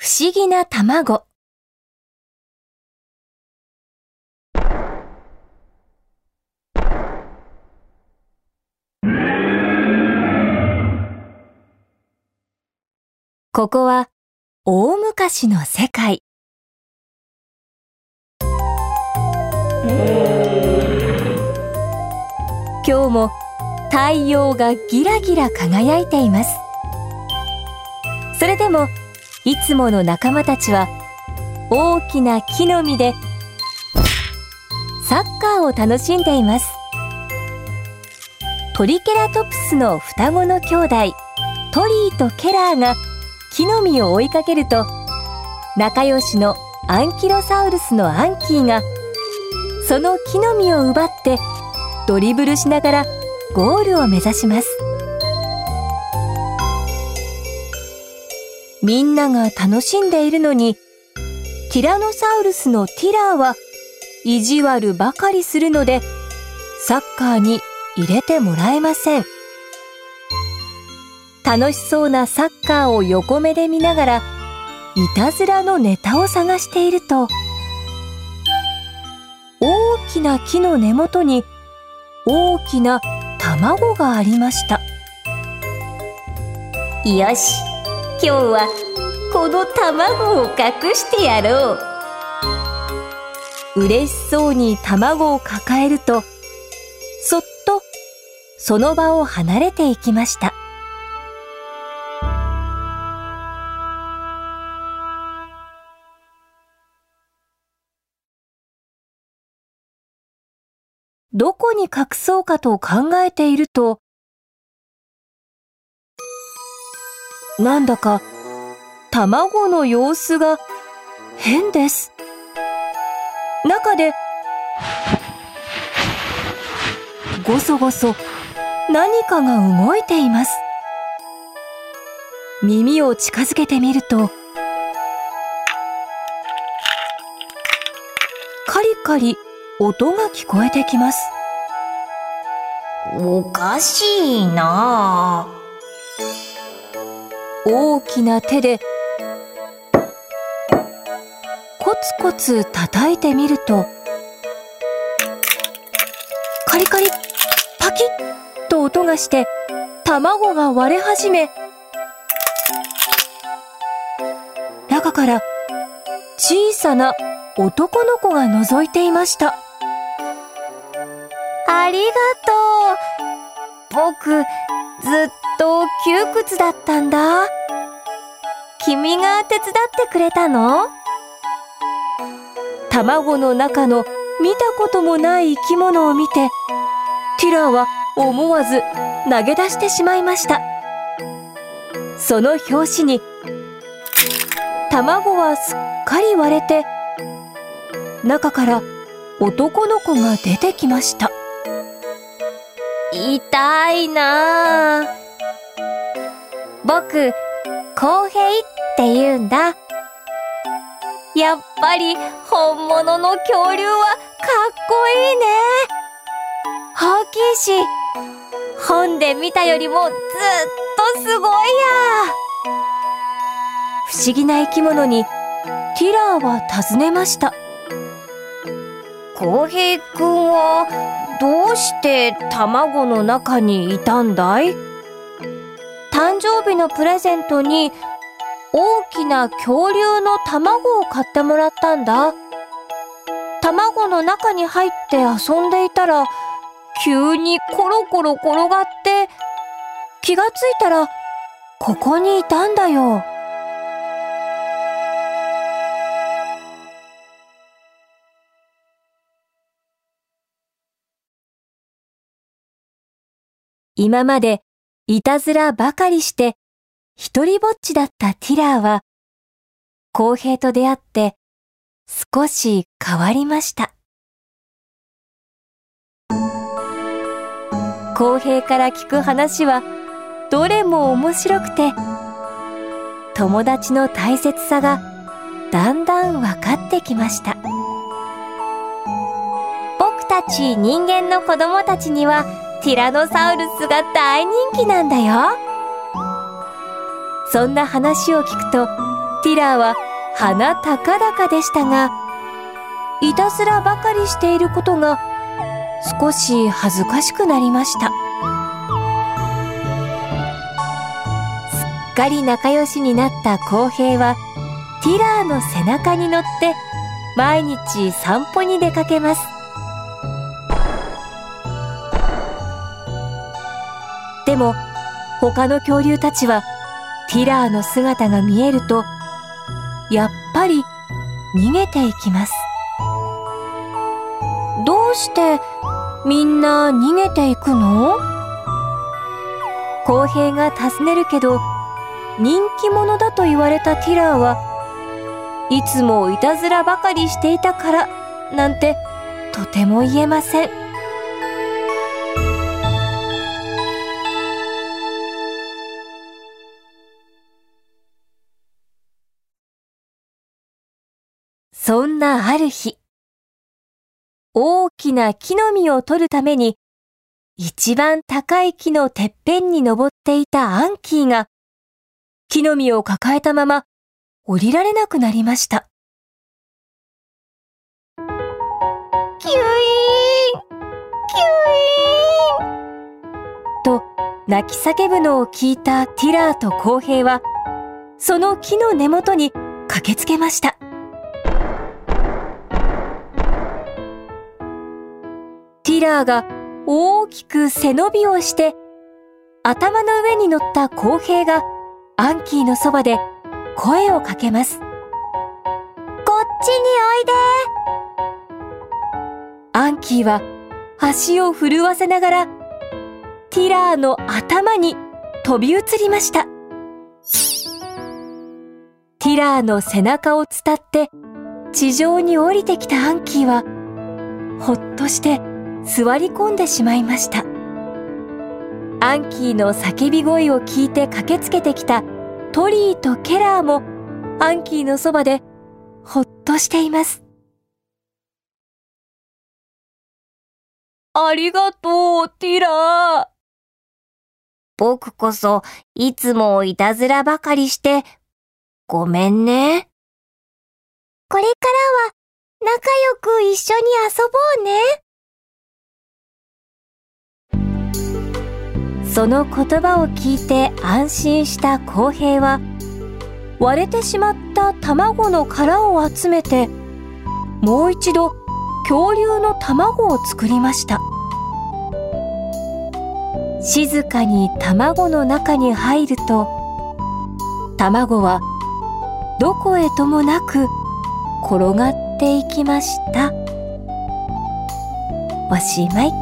不思議な卵。ここは大昔の世界。今日も太陽がギラギラ輝いています。それでもいつもの仲間たちは大きな木の実でサッカーを楽しんでいます。トリケラトプスの双子の兄弟トリーとケラーが木の実を追いかけると仲良しのアンキロサウルスのアンキーがその木の実を奪ってドリブルしながらゴールを目指します。みんなが楽しんでいるのにティラノサウルスのティラーは意地悪ばかりするのでサッカーに入れてもらえません。楽しそうなサッカーを横目で見ながらいたずらのネタを探していると大きな木の根元に大きな卵がありました。よし。今日はこの卵を隠してやろう。嬉しそうに卵を抱えるとそっとその場を離れていきました。どこに隠そうかと考えていると、なんだか卵の様子が変です。中で、ごそごそ何かが動いています。耳を近づけてみると、カリカリ音が聞こえてきます。おかしいな大きな手でコツコツ叩いてみるとカリカリパキッと音がして卵が割れ始め中から小さな男の子が覗いていました。ありがとう。僕、ずっとと窮屈だったんだ。君が手伝ってくれたの？卵の中の見たこともない生き物を見て、ティラーは思わず投げ出してしまいました。その拍子に、卵はすっかり割れて、中から男の子が出てきました。痛いなぁ。僕、公平って言うんだ。やっぱり本物の恐竜はかっこいいね。大きいし、本で見たよりもずっとすごいや。不思議な生き物にティラーは尋ねました。公平くんはどうして卵の中にいたんだい？誕生日のプレゼントに大きな恐竜の卵を買ってもらったんだ。卵の中に入って遊んでいたら急にコロコロ転がって気がついたらここにいたんだよ。今までいたずらばかりして一りぼっちだったティラーは公平と出会って少し変わりました。公平から聞く話はどれも面白くて友達の大切さがだんだん分かってきました僕たち人間の子供たちにはティラノサウルスが大人気なんだよそんな話を聞くとティラーは鼻高々でしたが、いたずらばかりしていることが少し恥ずかしくなりました。すっかり仲良しになった公平は、ティラーの背中に乗って毎日散歩に出かけます。も他の恐竜たちはティラーの姿が見えるとやっぱり逃げていきます。どうしてみんな逃げていくの？公平が尋ねるけど人気者だと言われたティラーはいつもいたずらばかりしていたからなんてとても言えません。そんなある日、大きな木の実を取るために、一番高い木のてっぺんに登っていたアンキーが、木の実を抱えたまま降りられなくなりました。キュイーンキュイーンと泣き叫ぶのを聞いたティラーと公平は、その木の根元に駆けつけました。ティラーが大きく背伸びをして、頭の上に乗った公平がアンキーのそばで声をかけます。こっちにおいでアンキーは足を震わせながらティラーの頭に飛び移りました。ティラーの背中を伝って地上に降りてきたアンキーはほっとして座り込んでしまいました。アンキーの叫び声を聞いて駆けつけてきたトリーとケラーもアンキーのそばでほっとしています。ありがとう、ティラー。僕こそいつもいたずらばかりしてごめんね。これからは仲良く一緒に遊ぼうね。その言葉を聞いて安心した公平は割れてしまった卵の殻を集めてもう一度恐竜の卵を作りました。静かに卵の中に入ると卵はどこへともなく転がっていきました。おしまい。